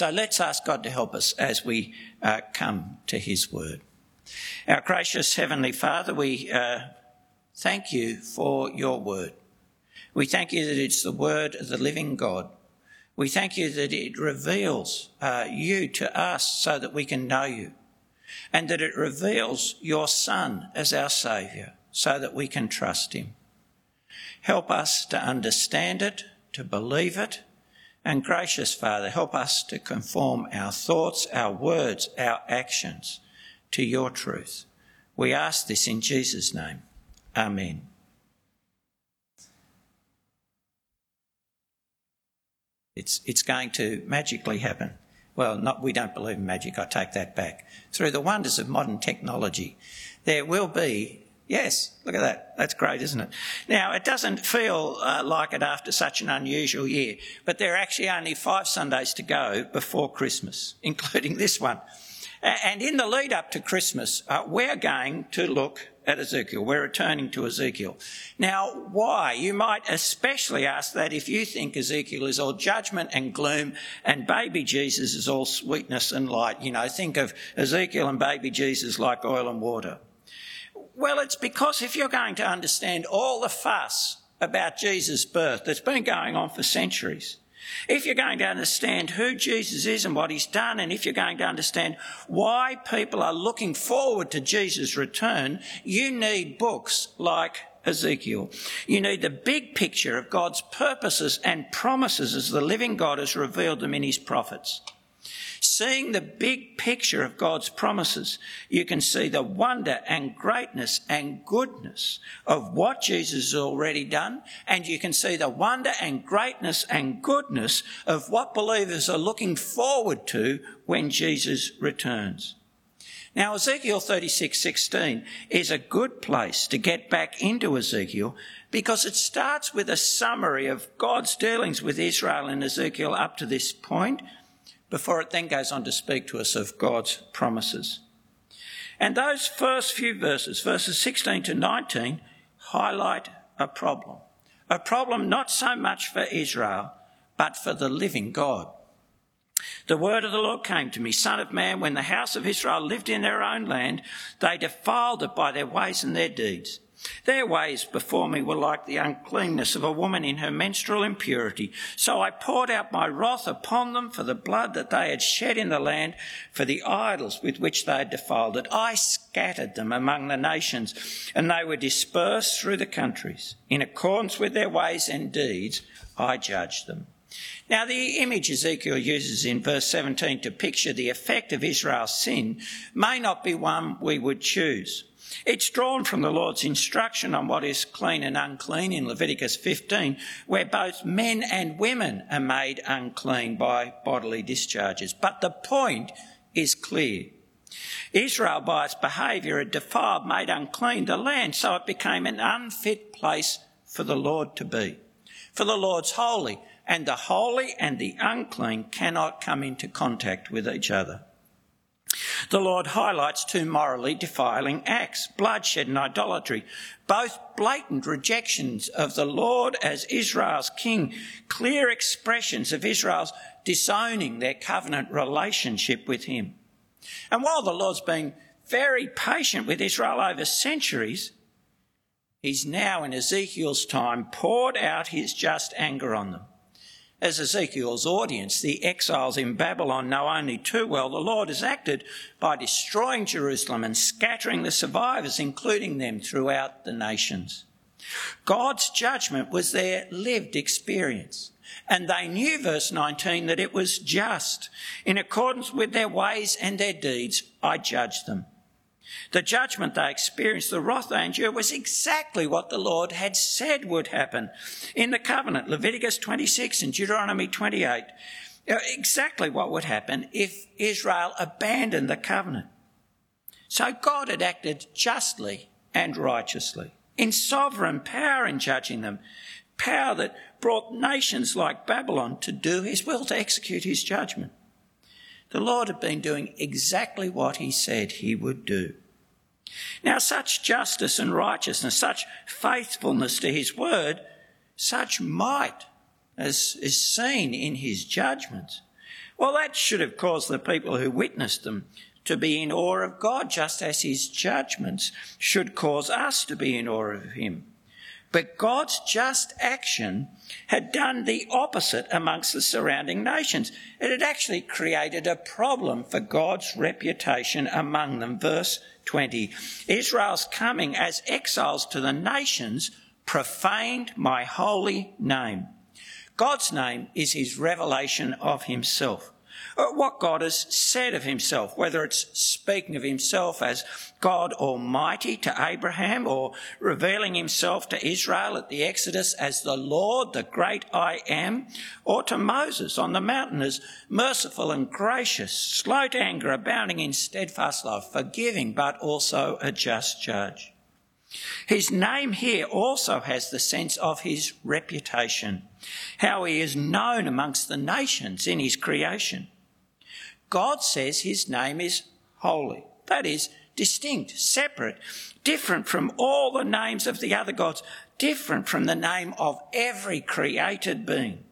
So let's ask God to help us as we uh, come to His word. Our gracious Heavenly Father, we uh, thank you for your word. We thank you that it's the word of the living God. We thank you that it reveals uh, you to us so that we can know you, and that it reveals your Son as our Saviour so that we can trust him. Help us to understand it, to believe it, and gracious Father, help us to conform our thoughts, our words, our actions to your truth. We ask this in Jesus' name. Amen. It's, it's going to magically happen. Well, not, we don't believe in magic, I take that back. Through the wonders of modern technology, there will be, yes, look at that. That's great, isn't it? Now, it doesn't feel uh, like it after such an unusual year, but there are actually only five Sundays to go before Christmas, including this one. And in the lead up to Christmas, uh, we're going to look at Ezekiel. We're returning to Ezekiel. Now, why? You might especially ask that if you think Ezekiel is all judgment and gloom and baby Jesus is all sweetness and light. You know, think of Ezekiel and baby Jesus like oil and water. Well, it's because if you're going to understand all the fuss about Jesus' birth that's been going on for centuries, if you're going to understand who Jesus is and what he's done, and if you're going to understand why people are looking forward to Jesus' return, you need books like Ezekiel. You need the big picture of God's purposes and promises as the living God has revealed them in his prophets. Seeing the big picture of God's promises, you can see the wonder and greatness and goodness of what Jesus has already done, and you can see the wonder and greatness and goodness of what believers are looking forward to when Jesus returns. Now, Ezekiel 36:16 is a good place to get back into Ezekiel because it starts with a summary of God's dealings with Israel in Ezekiel up to this point before it then goes on to speak to us of God's promises. And those first few verses, verses 16 to 19, highlight a problem. A problem not so much for Israel, but for the living God. The word of the Lord came to me, Son of man, when the house of Israel lived in their own land, they defiled it by their ways and their deeds. Their ways before me were like the uncleanness of a woman in her menstrual impurity. So I poured out my wrath upon them for the blood that they had shed in the land, for the idols with which they had defiled it. I scattered them among the nations, and they were dispersed through the countries. In accordance with their ways and deeds, I judged them. Now, the image Ezekiel uses in verse 17 to picture the effect of Israel's sin may not be one we would choose. It's drawn from the Lord's instruction on what is clean and unclean in Leviticus 15, where both men and women are made unclean by bodily discharges. But the point is clear. Israel, by its behaviour, had defiled, made unclean the land, so it became an unfit place for the Lord to be. For the Lord's holy, and the holy and the unclean cannot come into contact with each other. The Lord highlights two morally defiling acts bloodshed and idolatry, both blatant rejections of the Lord as Israel's king, clear expressions of Israel's disowning their covenant relationship with him. And while the Lord's been very patient with Israel over centuries, he's now in Ezekiel's time poured out his just anger on them. As Ezekiel's audience, the exiles in Babylon know only too well, the Lord has acted by destroying Jerusalem and scattering the survivors, including them throughout the nations. God's judgment was their lived experience. And they knew, verse 19, that it was just. In accordance with their ways and their deeds, I judged them. The judgment they experienced, the wrath they endured, was exactly what the Lord had said would happen in the covenant, Leviticus 26 and Deuteronomy 28. Uh, exactly what would happen if Israel abandoned the covenant. So God had acted justly and righteously, in sovereign power in judging them, power that brought nations like Babylon to do his will, to execute his judgment. The Lord had been doing exactly what he said he would do. Now, such justice and righteousness, such faithfulness to his word, such might as is seen in his judgments, Well, that should have caused the people who witnessed them to be in awe of God, just as his judgments should cause us to be in awe of him. But God's just action had done the opposite amongst the surrounding nations. It had actually created a problem for God's reputation among them. Verse 20 Israel's coming as exiles to the nations profaned my holy name. God's name is his revelation of himself. Uh, what God has said of himself, whether it's speaking of himself as God Almighty to Abraham or revealing himself to Israel at the Exodus as the Lord, the great I am, or to Moses on the mountain as merciful and gracious, slow to anger, abounding in steadfast love, forgiving, but also a just judge. His name here also has the sense of his reputation, how he is known amongst the nations in his creation. God says his name is holy. That is, distinct, separate, different from all the names of the other gods, different from the name of every created being.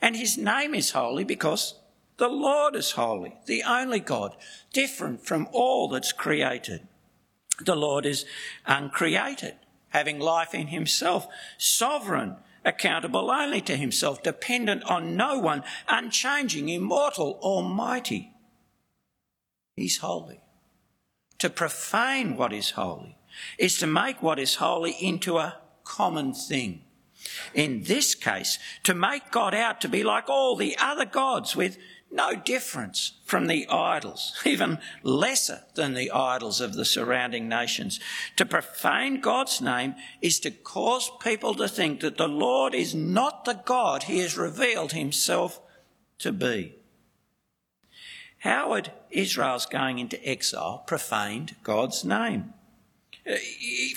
And his name is holy because the Lord is holy, the only God, different from all that's created. The Lord is uncreated, having life in himself, sovereign, accountable only to himself, dependent on no one, unchanging, immortal, almighty. He's holy. To profane what is holy is to make what is holy into a common thing. In this case, to make God out to be like all the other gods with no difference from the idols, even lesser than the idols of the surrounding nations. To profane God's name is to cause people to think that the Lord is not the God he has revealed himself to be. How had Israel's going into exile profaned God's name? Uh,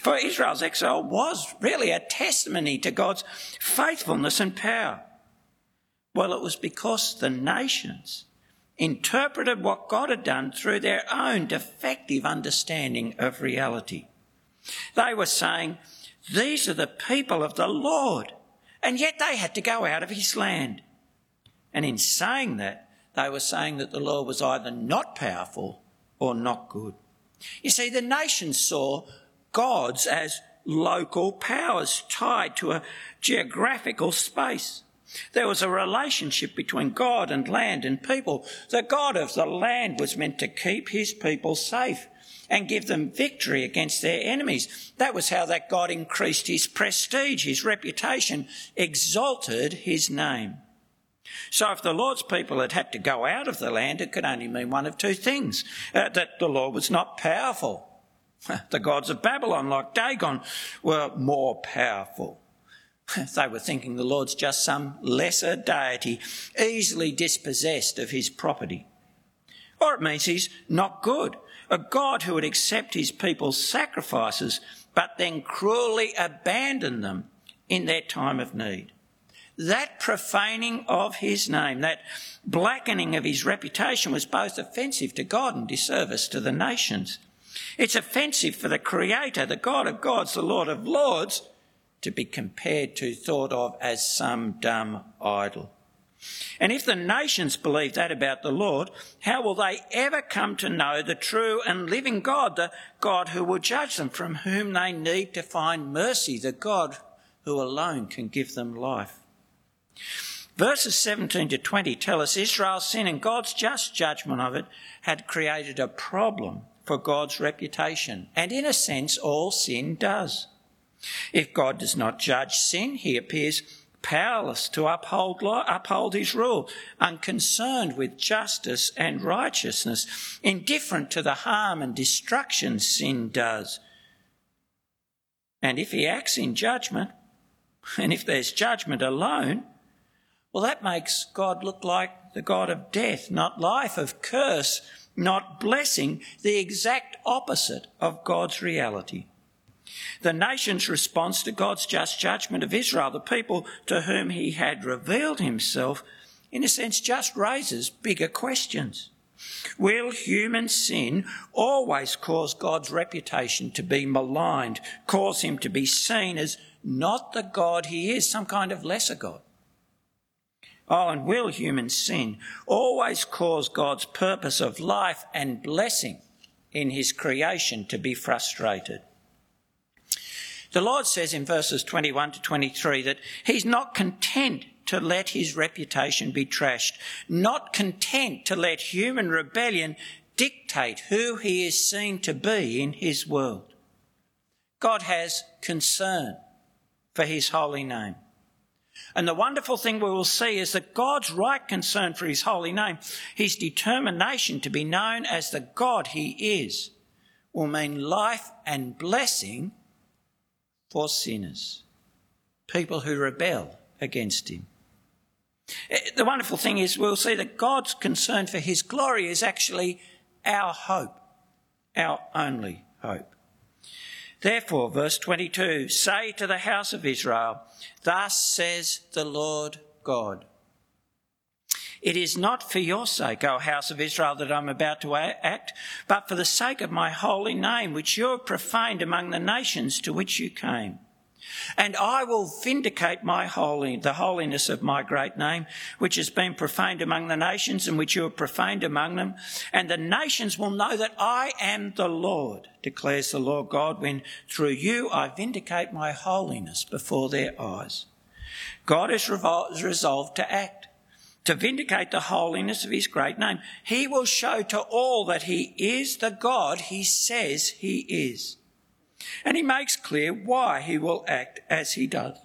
for Israel's exile was really a testimony to God's faithfulness and power. Well, it was because the nations interpreted what God had done through their own defective understanding of reality. They were saying, These are the people of the Lord, and yet they had to go out of his land. And in saying that, they were saying that the Lord was either not powerful or not good. You see, the nations saw gods as local powers tied to a geographical space. There was a relationship between God and land and people. The God of the land was meant to keep his people safe and give them victory against their enemies. That was how that God increased his prestige, his reputation, exalted his name. So if the Lord's people had had to go out of the land, it could only mean one of two things uh, that the Lord was not powerful. The gods of Babylon, like Dagon, were more powerful. They were thinking the Lord's just some lesser deity, easily dispossessed of his property. Or it means he's not good, a God who would accept his people's sacrifices, but then cruelly abandon them in their time of need. That profaning of his name, that blackening of his reputation was both offensive to God and disservice to the nations. It's offensive for the Creator, the God of gods, the Lord of lords, to be compared to, thought of as some dumb idol. And if the nations believe that about the Lord, how will they ever come to know the true and living God, the God who will judge them, from whom they need to find mercy, the God who alone can give them life? Verses 17 to 20 tell us Israel's sin and God's just judgment of it had created a problem for God's reputation. And in a sense, all sin does. If God does not judge sin, he appears powerless to uphold, law, uphold his rule, unconcerned with justice and righteousness, indifferent to the harm and destruction sin does. And if he acts in judgment, and if there's judgment alone, well, that makes God look like the God of death, not life, of curse, not blessing, the exact opposite of God's reality. The nation's response to God's just judgment of Israel, the people to whom he had revealed himself, in a sense just raises bigger questions. Will human sin always cause God's reputation to be maligned, cause him to be seen as not the God he is, some kind of lesser God? Oh, and will human sin always cause God's purpose of life and blessing in his creation to be frustrated? The Lord says in verses 21 to 23 that he's not content to let his reputation be trashed, not content to let human rebellion dictate who he is seen to be in his world. God has concern for his holy name. And the wonderful thing we will see is that God's right concern for his holy name, his determination to be known as the God he is, will mean life and blessing for sinners, people who rebel against him. Eh, the wonderful thing is we'll see that God's concern for his glory is actually our hope, our only hope. Therefore, verse 22 say to the house of Israel, Thus says the Lord God. It is not for your sake, O house of Israel, that I'm about to act, but for the sake of my holy name, which you have profaned among the nations to which you came. And I will vindicate my holy, the holiness of my great name, which has been profaned among the nations and which you have profaned among them. And the nations will know that I am the Lord, declares the Lord God, when through you I vindicate my holiness before their eyes. God has resolved to act to vindicate the holiness of his great name. He will show to all that he is the God he says he is. And he makes clear why he will act as he does.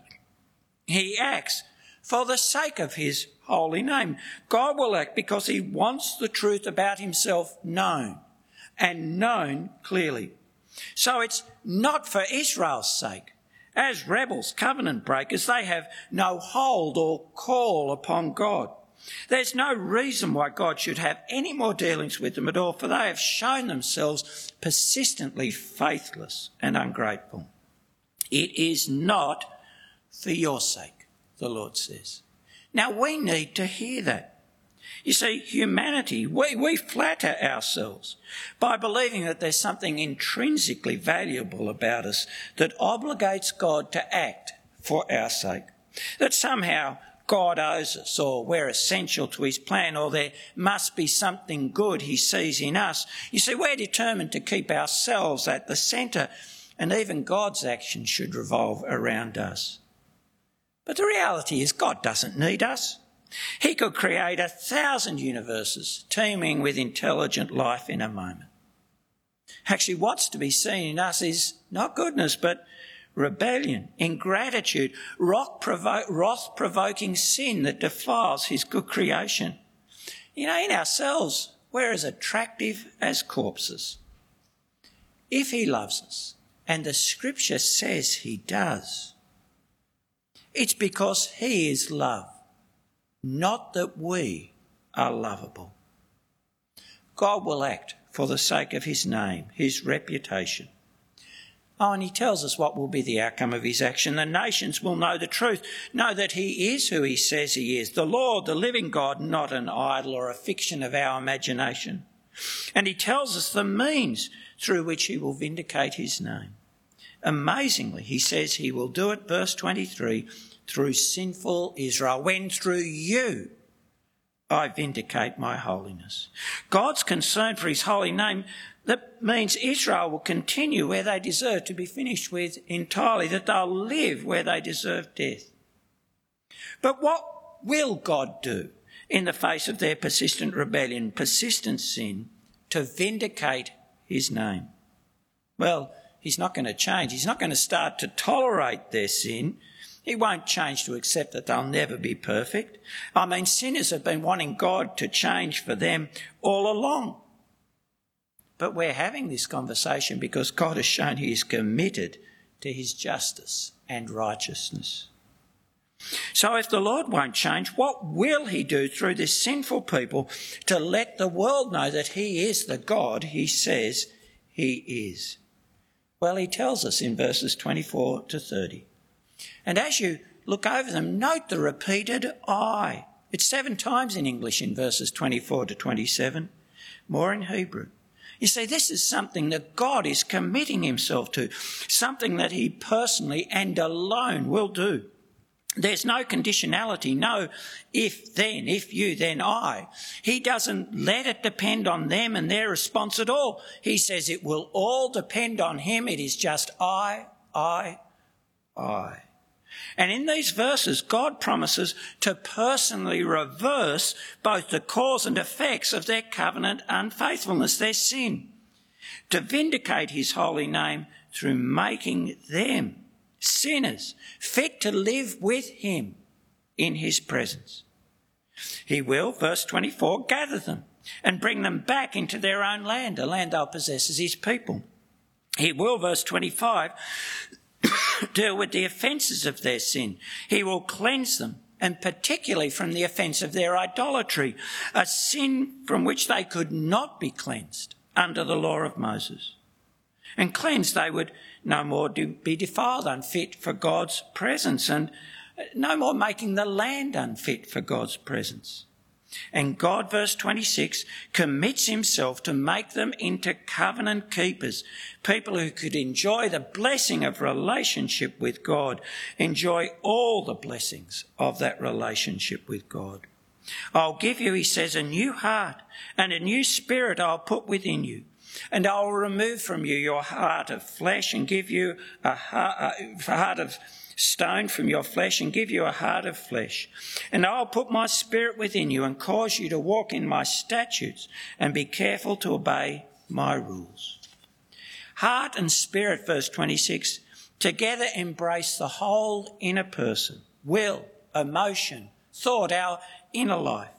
He acts for the sake of his holy name. God will act because he wants the truth about himself known and known clearly. So it's not for Israel's sake. As rebels, covenant breakers, they have no hold or call upon God. There's no reason why God should have any more dealings with them at all, for they have shown themselves persistently faithless and ungrateful. It is not for your sake, the Lord says. Now we need to hear that. You see, humanity, we, we flatter ourselves by believing that there's something intrinsically valuable about us that obligates God to act for our sake. That somehow God owes us, or we're essential to his plan, or there must be something good he sees in us. You see, we're determined to keep ourselves at the centre, and even God's action should revolve around us. But the reality is, God doesn't need us. He could create a thousand universes teeming with intelligent life in a moment. Actually, what's to be seen in us is not goodness, but rebellion, ingratitude, wrath provoking sin that defiles his good creation. You know, in ourselves, we're as attractive as corpses. If he loves us, and the scripture says he does, it's because he is love, not that we are lovable. God will act for the sake of his name, his reputation. Oh, and he tells us what will be the outcome of his action. The nations will know the truth, know that he is who he says he is, the Lord, the living God, not an idol or a fiction of our imagination. And he tells us the means through which he will vindicate his name. Amazingly, he says he will do it, verse 23, through sinful Israel, when through you I vindicate my holiness. God's concern for his holy name that means Israel will continue where they deserve to be finished with entirely, that they'll live where they deserve death. But what will God do in the face of their persistent rebellion, persistent sin, to vindicate his name? Well, he's not going to change. He's not going to start to tolerate their sin. He won't change to accept that they'll never be perfect. I mean, sinners have been wanting God to change for them all along. But we're having this conversation because God has shown He is committed to His justice and righteousness. So if the Lord won't change, what will He do through this sinful people to let the world know that He is the God He says He is? Well, He tells us in verses 24 to 30. And as you look over them, note the repeated I. It's seven times in English in verses 24 to 27, more in Hebrew. You see, this is something that God is committing himself to, something that he personally and alone will do. There's no conditionality, no if then, if you, then I. He doesn't let it depend on them and their response at all. He says it will all depend on Him. It is just I, I, I. And in these verses, God promises to personally reverse both the cause and effects of their covenant unfaithfulness, their sin, to vindicate His holy name through making them sinners, fit to live with him in his presence. He will, verse 24, gather them and bring them back into their own land, a land they'll possess as his people. He will, verse 25, deal with the offences of their sin. He will cleanse them, and particularly from the offence of their idolatry, a sin from which they could not be cleansed under the law of Moses. And cleansed they would no more be defiled, unfit for God's presence, and no more making the land unfit for God's presence. And God, verse 26, commits himself to make them into covenant keepers, people who could enjoy the blessing of relationship with God, enjoy all the blessings of that relationship with God. I'll give you, he says, a new heart and a new spirit I'll put within you. And I will remove from you your heart of flesh and give you a heart, of stone from your flesh and give you a heart of flesh. And I will put my spirit within you and cause you to walk in my statutes and be careful to obey my rules. Heart and spirit, verse 26, together embrace the whole inner person, will, emotion, thought, our inner life.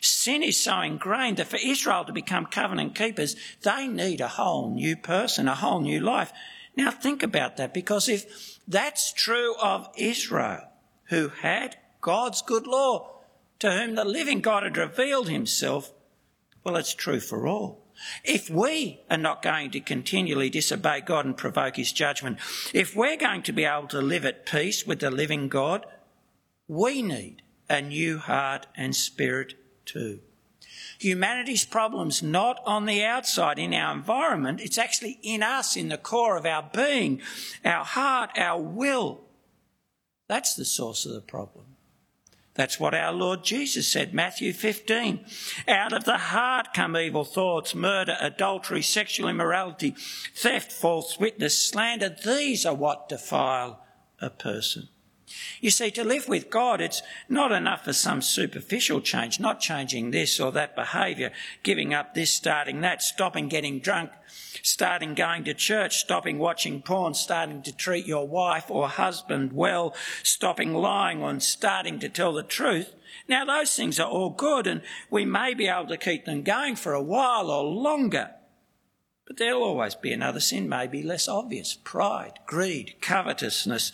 Sin is so ingrained that for Israel to become covenant keepers, they need a whole new person, a whole new life. Now think about that because if that's true of Israel, who had God's good law, to whom the living God had revealed himself, well, it's true for all. If we are not going to continually disobey God and provoke his judgment, if we're going to be able to live at peace with the living God, we need a new heart and spirit too. Humanity's problem's not on the outside in our environment, it's actually in us, in the core of our being, our heart, our will. That's the source of the problem. That's what our Lord Jesus said, Matthew 15. Out of the heart come evil thoughts, murder, adultery, sexual immorality, theft, false witness, slander. These are what defile a person. You see, to live with God, it's not enough for some superficial change, not changing this or that behaviour, giving up this, starting that, stopping getting drunk, starting going to church, stopping watching porn, starting to treat your wife or husband well, stopping lying and starting to tell the truth. Now, those things are all good and we may be able to keep them going for a while or longer. But there'll always be another sin, maybe less obvious pride, greed, covetousness.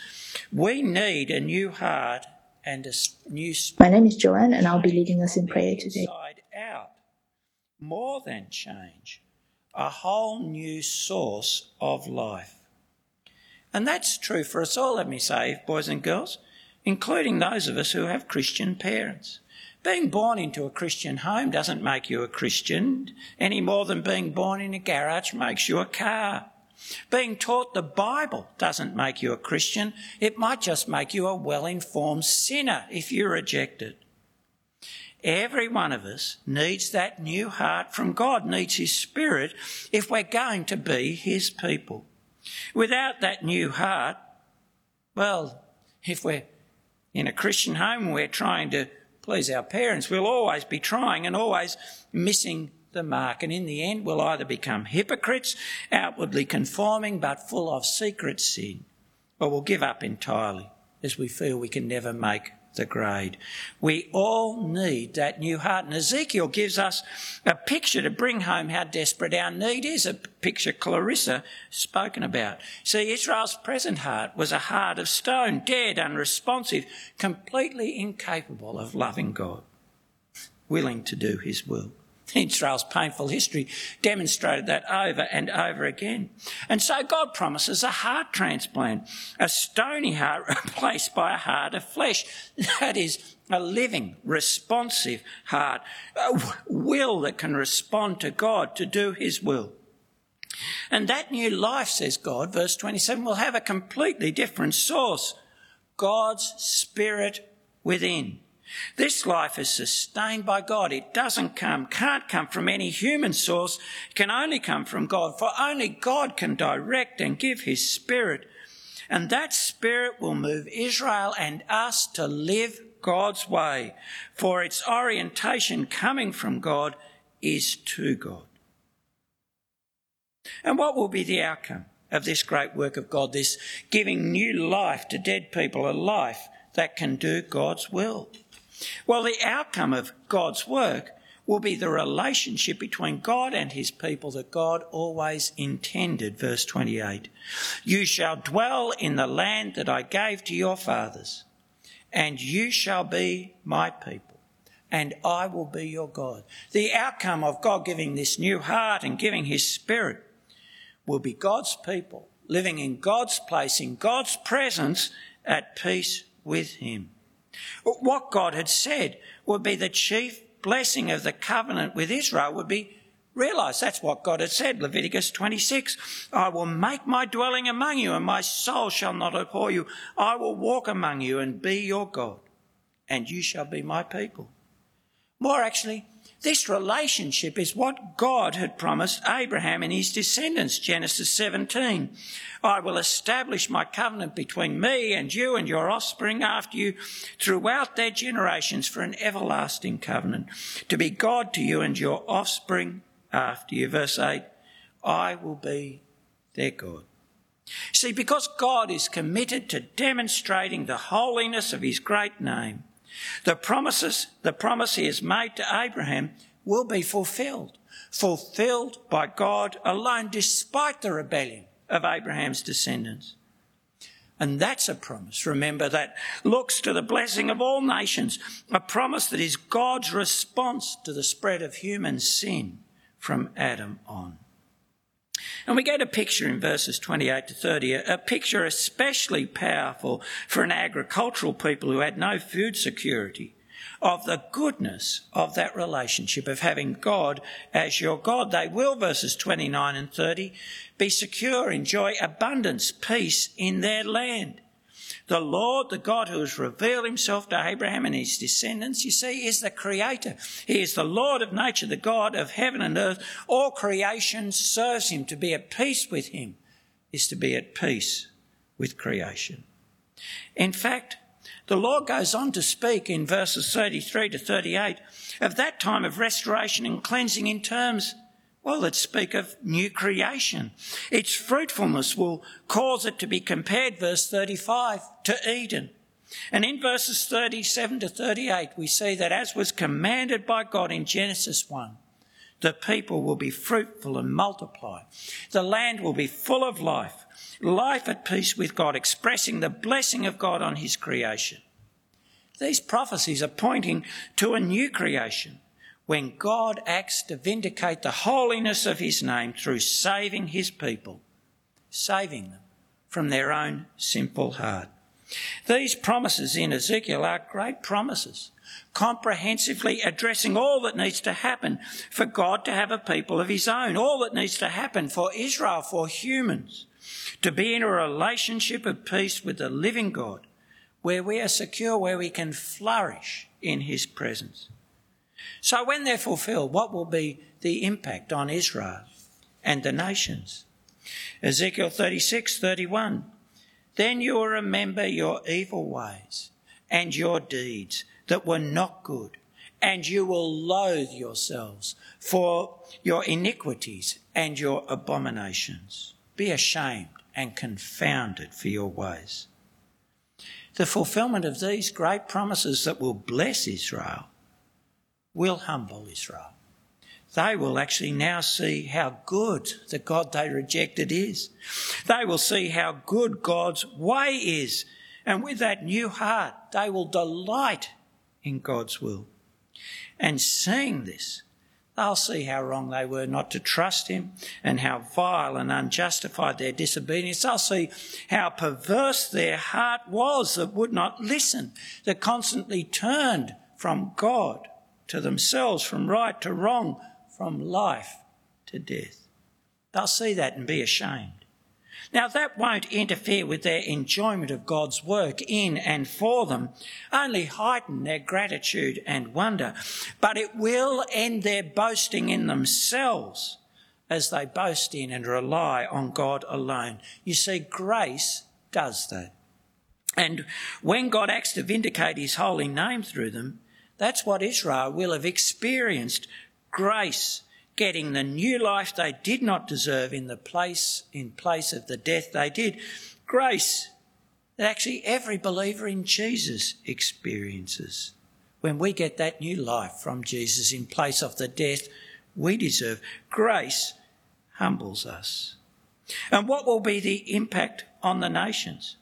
We need a new heart and a new spirit. My name is Joanne, and I'll be leading us in prayer today. Out. More than change, a whole new source of life. And that's true for us all, let me say, boys and girls, including those of us who have Christian parents. Being born into a Christian home doesn't make you a Christian any more than being born in a garage makes you a car. Being taught the Bible doesn't make you a Christian. It might just make you a well informed sinner if you reject it. Every one of us needs that new heart from God, needs His Spirit if we're going to be His people. Without that new heart, well, if we're in a Christian home, we're trying to please our parents, we'll always be trying and always missing the mark. And in the end, we'll either become hypocrites, outwardly conforming but full of secret sin, or we'll give up entirely as we feel we can never make the grade. We all need that new heart. And Ezekiel gives us a picture to bring home how desperate our need is, a picture Clarissa spoken about. See, Israel's present heart was a heart of stone, dead, unresponsive, completely incapable of loving God, willing to do his will. Israel's painful history demonstrated that over and over again. And so God promises a heart transplant, a stony heart replaced by a heart of flesh. That is a living, responsive heart, a will that can respond to God to do his will. And that new life, says God, verse 27, will have a completely different source. God's Spirit within. This life is sustained by God. It doesn't come, can't come from any human source. It can only come from God, for only God can direct and give His Spirit. And that Spirit will move Israel and us to live God's way, for its orientation coming from God is to God. And what will be the outcome of this great work of God, this giving new life to dead people, a life that can do God's will? Well, the outcome of God's work will be the relationship between God and his people that God always intended. Verse 28 You shall dwell in the land that I gave to your fathers, and you shall be my people, and I will be your God. The outcome of God giving this new heart and giving his spirit will be God's people living in God's place, in God's presence, at peace with him. What God had said would be the chief blessing of the covenant with Israel would be realised. That's what God had said, Leviticus 26. I will make my dwelling among you, and my soul shall not abhor you. I will walk among you and be your God, and you shall be my people. More actually, this relationship is what God had promised Abraham and his descendants, Genesis 17. I will establish my covenant between me and you and your offspring after you throughout their generations for an everlasting covenant, to be God to you and your offspring after you. Verse 8, I will be their God. See, because God is committed to demonstrating the holiness of his great name, the promises, the promise he has made to Abraham will be fulfilled. Fulfilled by God alone, despite the rebellion of Abraham's descendants. And that's a promise, remember, that looks to the blessing of all nations, a promise that is God's response to the spread of human sin from Adam on. And we get a picture in verses 28 to 30, a picture especially powerful for an agricultural people who had no food security of the goodness of that relationship of having God as your God. They will, verses 29 and 30, be secure, enjoy abundance, peace in their land. The Lord, the God who has revealed himself to Abraham and his descendants, you see, is the creator. He is the Lord of nature, the God of heaven and earth. All creation serves him. To be at peace with him is to be at peace with creation. In fact, the Lord goes on to speak in verses 33 to 38 of that time of restoration and cleansing in terms well, let's speak of new creation. Its fruitfulness will cause it to be compared, verse 35, to Eden. And in verses 37 to 38, we see that as was commanded by God in Genesis 1, the people will be fruitful and multiply. The land will be full of life, life at peace with God, expressing the blessing of God on his creation. These prophecies are pointing to a new creation when God acts to vindicate the holiness of his name through saving his people, saving them from their own simple heart. These promises in Ezekiel are great promises, comprehensively addressing all that needs to happen for God to have a people of his own, all that needs to happen for Israel, for humans, to be in a relationship of peace with the living God, where we are secure, where we can flourish in his presence. So when they're fulfilled, what will be the impact on Israel and the nations? Ezekiel 36, 31. Then you will remember your evil ways and your deeds that were not good, and you will loathe yourselves for your iniquities and your abominations. Be ashamed and confounded for your ways. The fulfillment of these great promises that will bless Israel will humble Israel. They will actually now see how good the God they rejected is. They will see how good God's way is. And with that new heart, they will delight in God's will. And seeing this, they'll see how wrong they were not to trust Him and how vile and unjustified their disobedience. They'll see how perverse their heart was that would not listen, that constantly turned from God to themselves, from right to wrong, from life to death. They'll see that and be ashamed. Now, that won't interfere with their enjoyment of God's work in and for them, only heighten their gratitude and wonder, but it will end their boasting in themselves as they boast in and rely on God alone. You see, grace does that. And when God acts to vindicate his holy name through them, that's what Israel will have experienced grace getting the new life they did not deserve in the place in place of the death they did. Grace that actually every believer in Jesus experiences. When we get that new life from Jesus in place of the death we deserve, grace humbles us. And what will be the impact on the nations?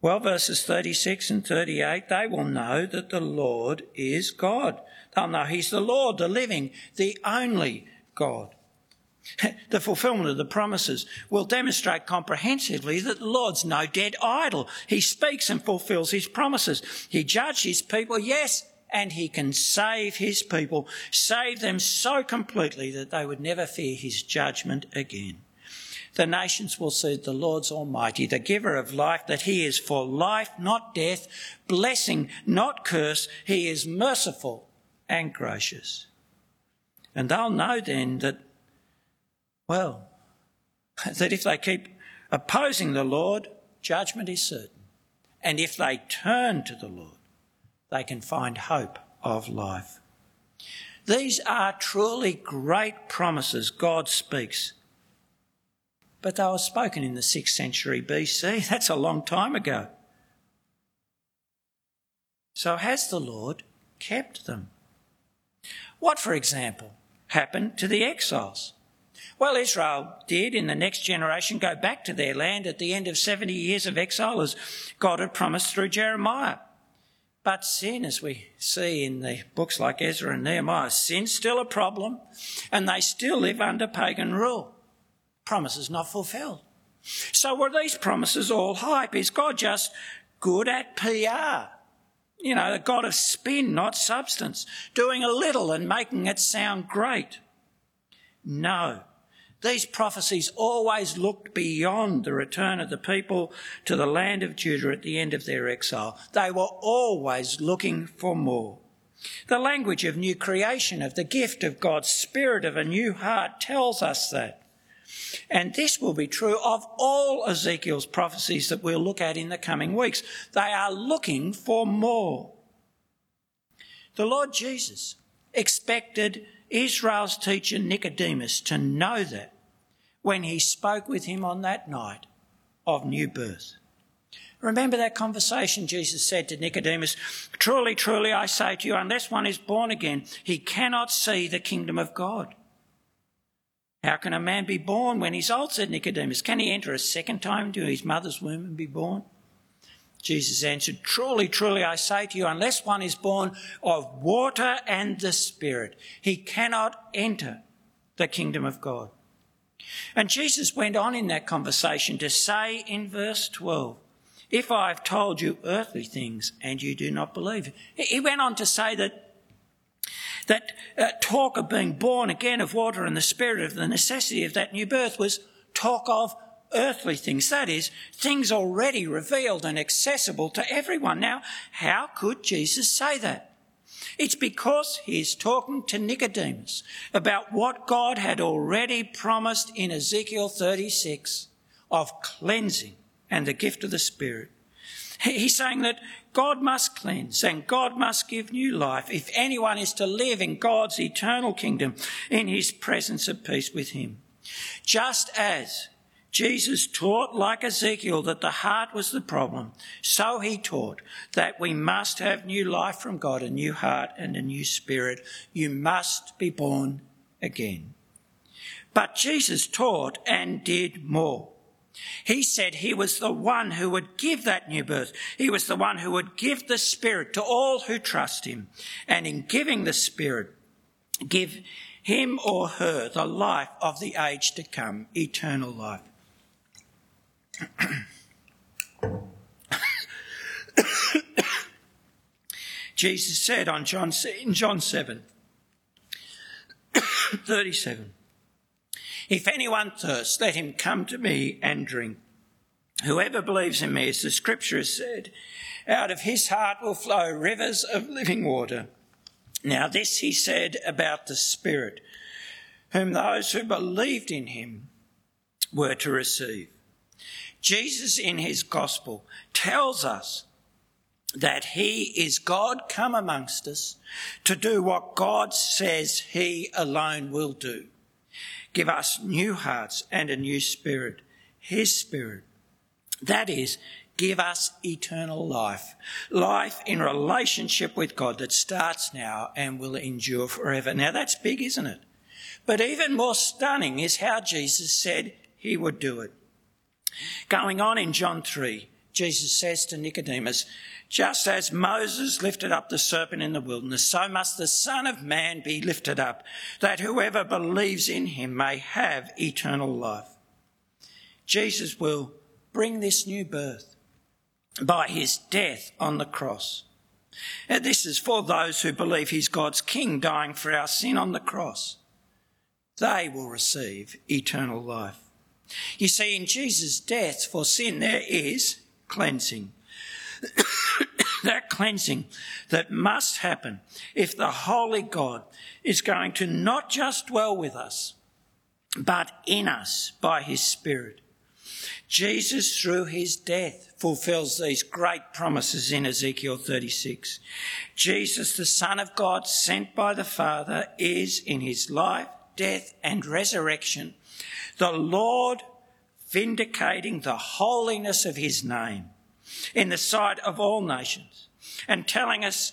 Well, verses 36 and 38, they will know that the Lord is God. They'll know He's the Lord, the living, the only God. The fulfillment of the promises will demonstrate comprehensively that the Lord's no dead idol. He speaks and fulfills his promises. He judges his people, yes, and he can save his people, save them so completely that they would never fear his judgment again. The nations will see the Lord's Almighty, the giver of life, that he is for life, not death, blessing, not curse. He is merciful and gracious. And they'll know then that, well, that if they keep opposing the Lord, judgment is certain. And if they turn to the Lord, they can find hope of life. These are truly great promises God speaks. But they were spoken in the 6th century BC. That's a long time ago. So has the Lord kept them? What, for example, happened to the exiles? Well, Israel did in the next generation go back to their land at the end of 70 years of exile as God had promised through Jeremiah. But sin, as we see in the books like Ezra and Nehemiah, sin's still a problem and they still live under pagan rule. Promises not fulfilled. So were these promises all hype? Is God just good at PR? You know, the God of spin, not substance, doing a little and making it sound great. No. These prophecies always looked beyond the return of the people to the land of Judah at the end of their exile. They were always looking for more. The language of new creation, of the gift of God's Spirit, of a new heart, tells us that. And this will be true of all Ezekiel's prophecies that we'll look at in the coming weeks. They are looking for more. The Lord Jesus expected Israel's teacher Nicodemus to know that when he spoke with him on that night of new birth. Remember that conversation Jesus said to Nicodemus, Truly, truly, I say to you, unless one is born again, he cannot see the kingdom of God. How can a man be born when he's old? said Nicodemus. Can he enter a second time into his mother's womb and be born? Jesus answered, Truly, truly, I say to you, unless one is born of water and the Spirit, he cannot enter the kingdom of God. And Jesus went on in that conversation to say in verse 12, If I have told you earthly things and you do not believe, he went on to say that that uh, talk of being born again of water and the spirit of the necessity of that new birth was talk of earthly things. That is, things already revealed and accessible to everyone. Now, how could Jesus say that? It's because he's talking to Nicodemus about what God had already promised in Ezekiel 36 of cleansing and the gift of the Spirit. He's saying that God must cleanse and God must give new life if anyone is to live in God's eternal kingdom in his presence of peace with him. Just as Jesus taught, like Ezekiel, that the heart was the problem. So he taught that we must have new life from God, a new heart and a new spirit. You must be born again. But Jesus taught and did more. He said he was the one who would give that new birth. He was the one who would give the Spirit to all who trust him. And in giving the Spirit, give him or her the life of the age to come, eternal life. Jesus said on John, in John 7, 37, If anyone thirsts, let him come to me and drink. Whoever believes in me, as the scripture has said, out of his heart will flow rivers of living water. Now, this he said about the Spirit, whom those who believed in him were to receive. Jesus, in his gospel, tells us that he is God come amongst us to do what God says he alone will do. Give us new hearts and a new spirit, his spirit. That is, give us eternal life. Life in relationship with God that starts now and will endure forever. Now that's big, isn't it? But even more stunning is how Jesus said he would do it. Going on in John 3, Jesus says to Nicodemus, just as Moses lifted up the serpent in the wilderness, so must the Son of Man be lifted up, that whoever believes in him may have eternal life. Jesus will bring this new birth by his death on the cross. And this is for those who believe he's God's King dying for our sin on the cross. They will receive eternal life. You see, in Jesus' death for sin, there is cleansing. that cleansing that must happen if the Holy God is going to not just dwell with us, but in us by his Spirit. Jesus, through his death, fulfills these great promises in Ezekiel 36. Jesus, the Son of God, sent by the Father, is in his life, death, and resurrection the Lord vindicating the holiness of his name in the sight of all nations and telling us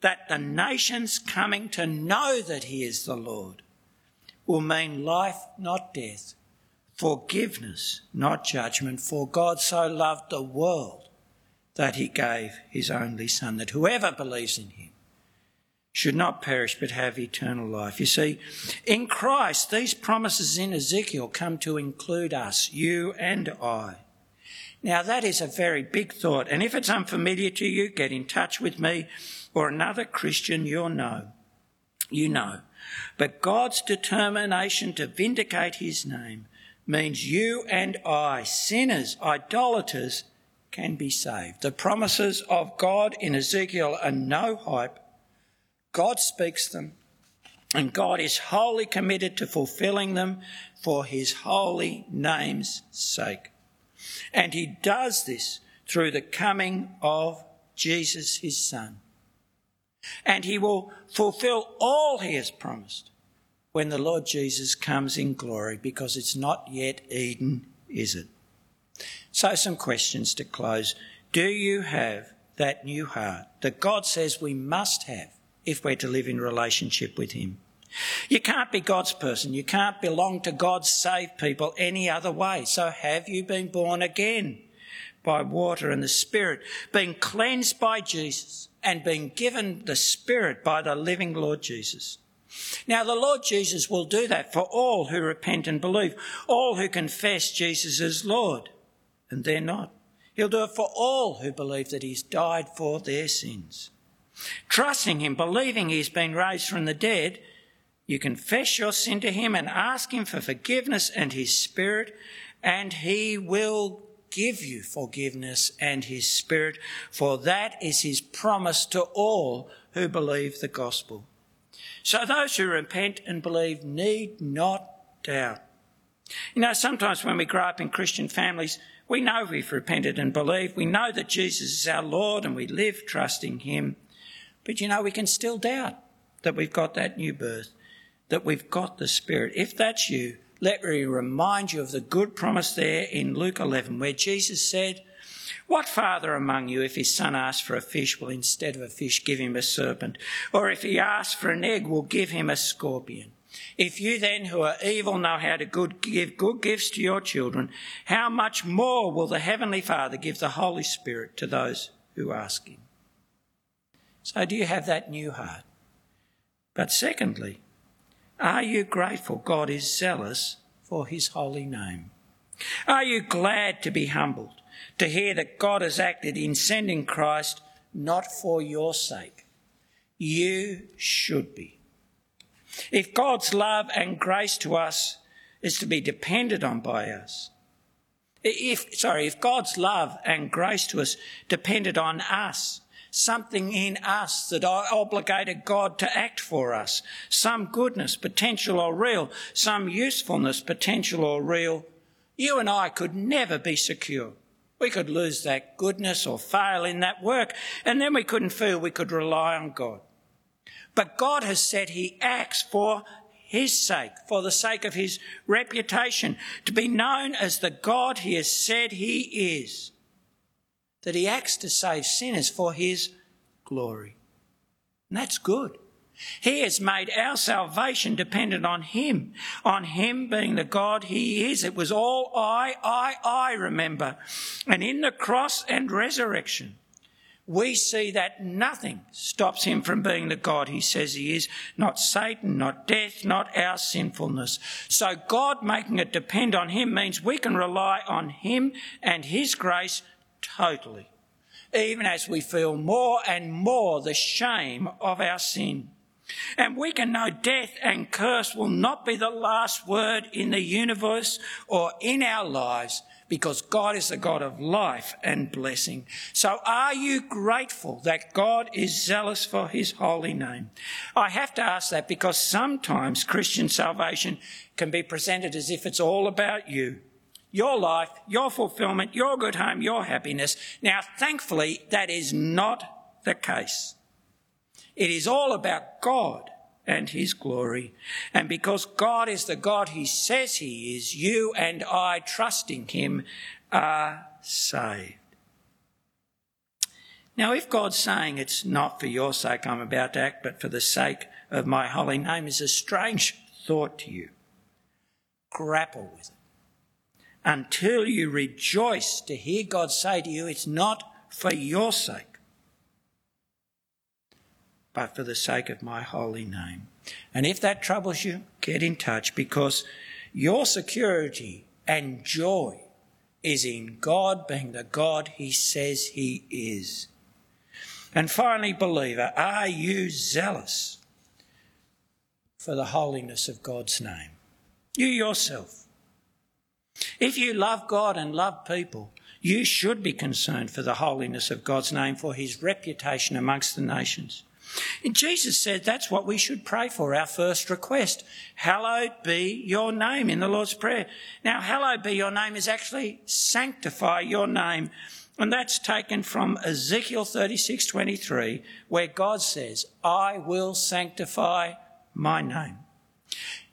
that the nations coming to know that he is the Lord will mean life, not death, forgiveness, not judgment, for God so loved the world that he gave his only Son, that whoever believes in him should not perish but have eternal life. You see, in Christ, these promises in Ezekiel come to include us, you and I. Now, that is a very big thought, and if it's unfamiliar to you, get in touch with me or another Christian you'll know. You know. But God's determination to vindicate his name means you and I, sinners, idolaters, can be saved. The promises of God in Ezekiel are no hype. God speaks them, and God is wholly committed to fulfilling them for his holy name's sake. And he does this through the coming of Jesus, his son. And he will fulfill all he has promised when the Lord Jesus comes in glory, because it's not yet Eden, is it? So, some questions to close. Do you have that new heart that God says we must have if we're to live in relationship with Him? You can't be God's person. You can't belong to God's saved people any other way. So have you been born again by water and the Spirit, being cleansed by Jesus and being given the Spirit by the living Lord Jesus? Now, the Lord Jesus will do that for all who repent and believe, all who confess Jesus as Lord, and they're not. He'll do it for all who believe that He's died for their sins. Trusting Him, believing He's been raised from the dead, you confess your sin to Him and ask Him for forgiveness and His Spirit, and He will give you forgiveness and His Spirit, for that is His promise to all who believe the gospel. So those who repent and believe need not doubt. You know, sometimes when we grow up in Christian families, we know we've repented and believed. We know that Jesus is our Lord and we live trusting Him. But you know, we can still doubt that we've got that new birth that we've got the Spirit. If that's you, let me remind you of the good promise there in Luke 11, where Jesus said, What father among you, if his son asks for a fish, will instead of a fish give him a serpent? Or if he asks for an egg, will give him a scorpion? If you then, who are evil, know how to good, give good gifts to your children, how much more will the Heavenly Father give the Holy Spirit to those who ask Him? So, do you have that new heart? But secondly, are you grateful God is zealous for his holy name? Are you glad to be humbled, to hear that God has acted in sending Christ not for your sake? You should be. If God's love and grace to us is to be depended on by us, If, sorry, if God's love and grace to us depended on us, something in us that obligated God to act for us, some goodness, potential or real, some usefulness, potential or real, you and I could never be secure. We could lose that goodness or fail in that work, and then we couldn't feel we could rely on God. But God has said He acts for His sake, for the sake of His reputation, to be known as the God He has said He is. That He acts to save sinners for His glory. And that's good. He has made our salvation dependent on Him, on Him being the God He is. It was all I, I, I remember. And in the cross and resurrection, we see that nothing stops Him from being the God He says He is. Not Satan, not death, not our sinfulness. So God making it depend on Him means we can rely on Him and His grace totally. Even as we feel more and more the shame of our sin. And we can know death and curse will not be the last word in the universe or in our lives because God is the God of life and blessing. So are you grateful that God is zealous for his holy name? I have to ask that because sometimes Christian salvation can be presented as if it's all about you. Your life, your fulfillment, your good home, your happiness. Now, thankfully, that is not the case. It is all about God and His glory. And because God is the God He says He is, you and I, trusting Him, are saved. Now, if God's saying it's not for your sake I'm about to act, but for the sake of my holy name is a strange thought to you, grapple with it until you rejoice to hear God say to you, it's not for your sake but for the sake of my holy name. And if that troubles you, get in touch because your security and joy is in God being the God He says He is. And finally, believer, are you zealous for the holiness of God's name? You yourself. If you love God and love people, you should be concerned for the holiness of God's name, for his reputation amongst the nations. And Jesus said that's what we should pray for, our first request. Hallowed be your name in the Lord's Prayer. Now, hallowed be your name is actually sanctify your name. And that's taken from Ezekiel 36 23, where God says, I will sanctify my name.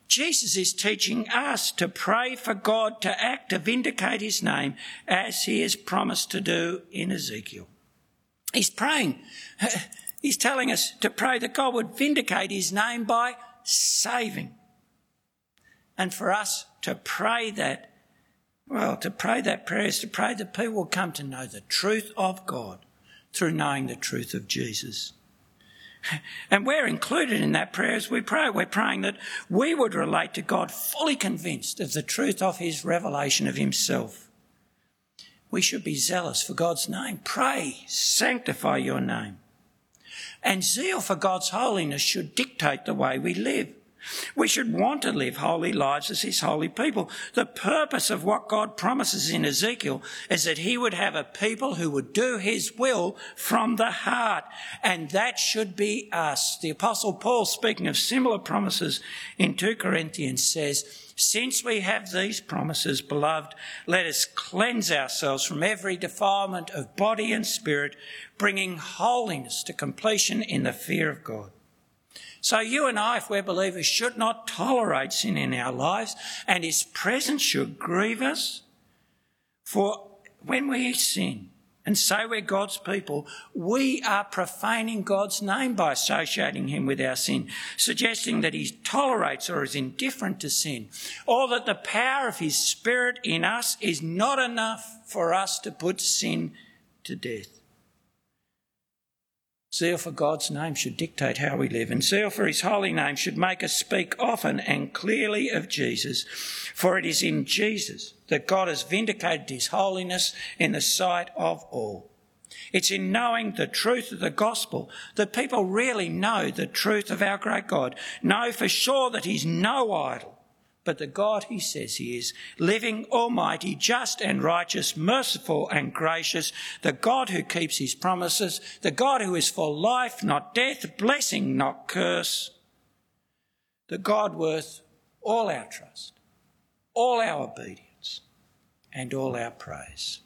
Jesus is teaching us to pray for God to act to vindicate his name as he has promised to do in Ezekiel. He's praying. He's telling us to pray that God would vindicate his name by saving. And for us to pray that, well, to pray that prayer is to pray that people will come to know the truth of God through knowing the truth of Jesus. And we're included in that prayer as we pray. We're praying that we would relate to God fully convinced of the truth of his revelation of himself. We should be zealous for God's name. Pray, sanctify your name. And zeal for God's holiness should dictate the way we live. We should want to live holy lives as his holy people. The purpose of what God promises in Ezekiel is that he would have a people who would do his will from the heart. And that should be us. The apostle Paul, speaking of similar promises in 2 Corinthians says, since we have these promises, beloved, let us cleanse ourselves from every defilement of body and spirit, bringing holiness to completion in the fear of God. So you and I, if we're believers, should not tolerate sin in our lives, and His presence should grieve us. For when we sin, and say we're God's people, we are profaning God's name by associating him with our sin, suggesting that he tolerates or is indifferent to sin, or that the power of his spirit in us is not enough for us to put sin to death. Zeal for God's name should dictate how we live, and zeal for his holy name should make us speak often and clearly of Jesus. For it is in Jesus that God has vindicated his holiness in the sight of all. It's in knowing the truth of the gospel that people really know the truth of our great God, know for sure that he's no idol, but the God he says he is, living, almighty, just and righteous, merciful and gracious, the God who keeps his promises, the God who is for life, not death, blessing, not curse, the God worth all our trust, all our obedience, and all our praise.